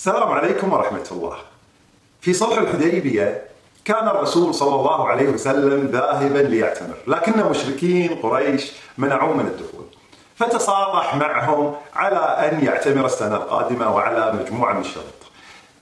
السلام عليكم ورحمة الله. في صلح الحديبية كان الرسول صلى الله عليه وسلم ذاهبا ليعتمر، لكن مشركين قريش منعوه من الدخول. فتصالح معهم على أن يعتمر السنة القادمة وعلى مجموعة من الشروط.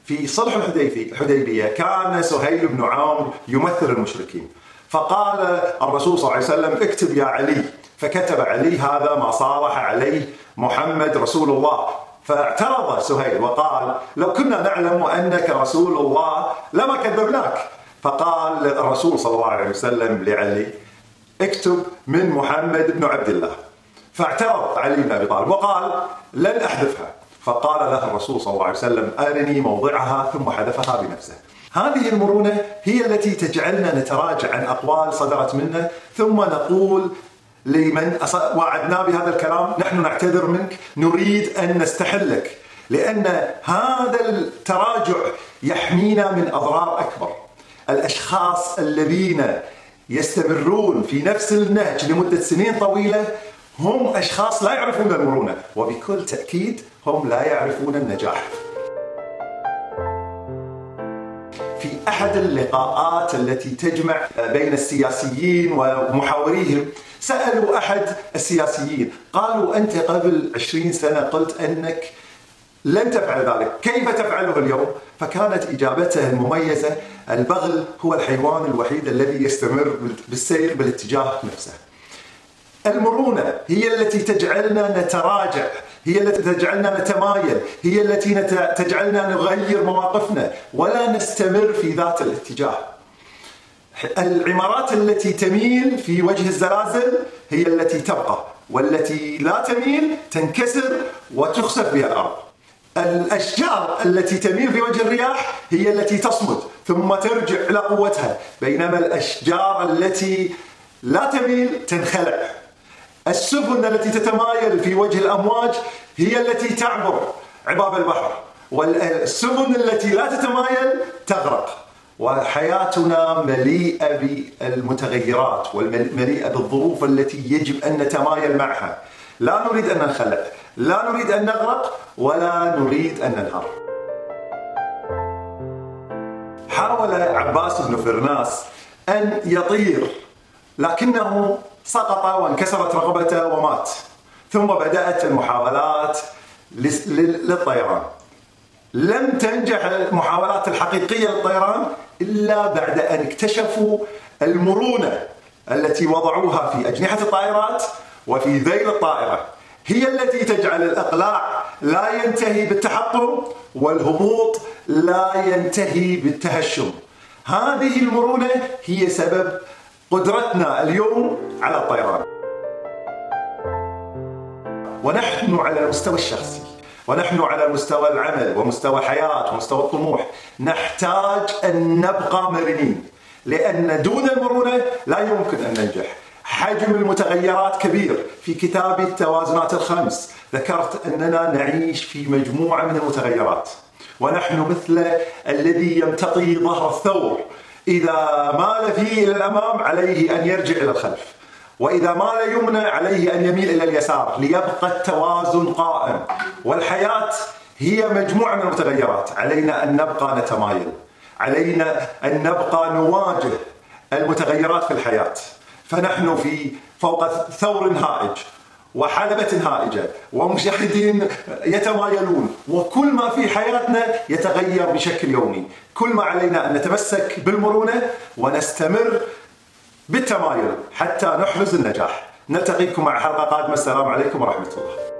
في صلح الحديبية كان سهيل بن عمرو يمثل المشركين. فقال الرسول صلى الله عليه وسلم اكتب يا علي فكتب علي هذا ما صالح عليه محمد رسول الله فاعترض سهيل وقال لو كنا نعلم أنك رسول الله لما كذبناك. فقال الرسول صلى الله عليه وسلم لعلي اكتب من محمد بن عبد الله. فاعترض علي بن أبي طالب وقال لن أحذفها. فقال له الرسول صلى الله عليه وسلم أرني موضعها ثم حذفها بنفسه. هذه المرونة هي التي تجعلنا نتراجع عن أقوال صدرت منه ثم نقول لمن وعدناه بهذا الكلام. نحن نعتذر منك. نريد أن نستحلك لأن هذا التراجع يحمينا من أضرار أكبر. الأشخاص الذين يستمرون في نفس النهج لمدة سنين طويلة هم أشخاص لا يعرفون المرونة وبكل تأكيد هم لا يعرفون النجاح. أحد اللقاءات التي تجمع بين السياسيين ومحاوريهم. سألوا أحد السياسيين قالوا أنت قبل 20 سنة قلت أنك لن تفعل ذلك كيف تفعله اليوم؟ فكانت إجابته المميزة البغل هو الحيوان الوحيد الذي يستمر بالسير بالاتجاه نفسه. المرونة هي التي تجعلنا نتراجع هي التي تجعلنا نتمايل هي التي تجعلنا نغير مواقفنا ولا نستمر في ذات الاتجاه. العمارات التي تميل في وجه الزلازل هي التي تبقى والتي لا تميل تنكسر وتخسف بها الأرض. الأشجار التي تميل في وجه الرياح هي التي تصمد ثم ترجع إلى قوتها. بينما الأشجار التي لا تميل تنخلع. السفن التي تتمايل في وجه الأمواج هي التي تعبر عباب البحر والسفن التي لا تتمايل تغرق وحياتنا مليئة بالمتغيرات ومليئه بالظروف التي يجب أن نتمايل معها. لا نريد أن ننخلع لا نريد أن نغرق ولا نريد أن ننهار. حاول عباس بن فرناس أن يطير لكنه سقط وانكسرت رقبته ومات. ثم بدأت المحاولات للطيران. لم تنجح المحاولات الحقيقية للطيران إلا بعد أن اكتشفوا المرونة التي وضعوها في أجنحة الطائرات وفي ذيل الطائرة. هي التي تجعل الإقلاع لا ينتهي بالتحطم والهبوط لا ينتهي بالتهشم. هذه المرونة هي سبب قدرتنا اليوم على الطيران ونحن على المستوى الشخصي ونحن على مستوى العمل ومستوى حياة ومستوى الطموح. نحتاج أن نبقى مرنين لأن دون المرونة لا يمكن أن ننجح. حجم المتغيرات كبير. في كتابي التوازنات الخمس ذكرت أننا نعيش في مجموعة من المتغيرات. ونحن مثل الذي يمتطي ظهر الثور. إذا مال فيه إلى الأمام عليه أن يرجع إلى الخلف. وإذا مال يمنى عليه أن يميل إلى اليسار ليبقى التوازن قائم. والحياة هي مجموعة من المتغيرات. علينا أن نبقى نتمايل. علينا أن نبقى نواجه المتغيرات في الحياة. فنحن في فوق ثور هائج وحلبة هائجة ومشاهدين يتمايلون. وكل ما في حياتنا يتغير بشكل يومي. كل ما علينا أن نتمسك بالمرونة ونستمر بالتمايل حتى نحرز النجاح. نلتقيكم مع حلقة قادمة. السلام عليكم ورحمة الله.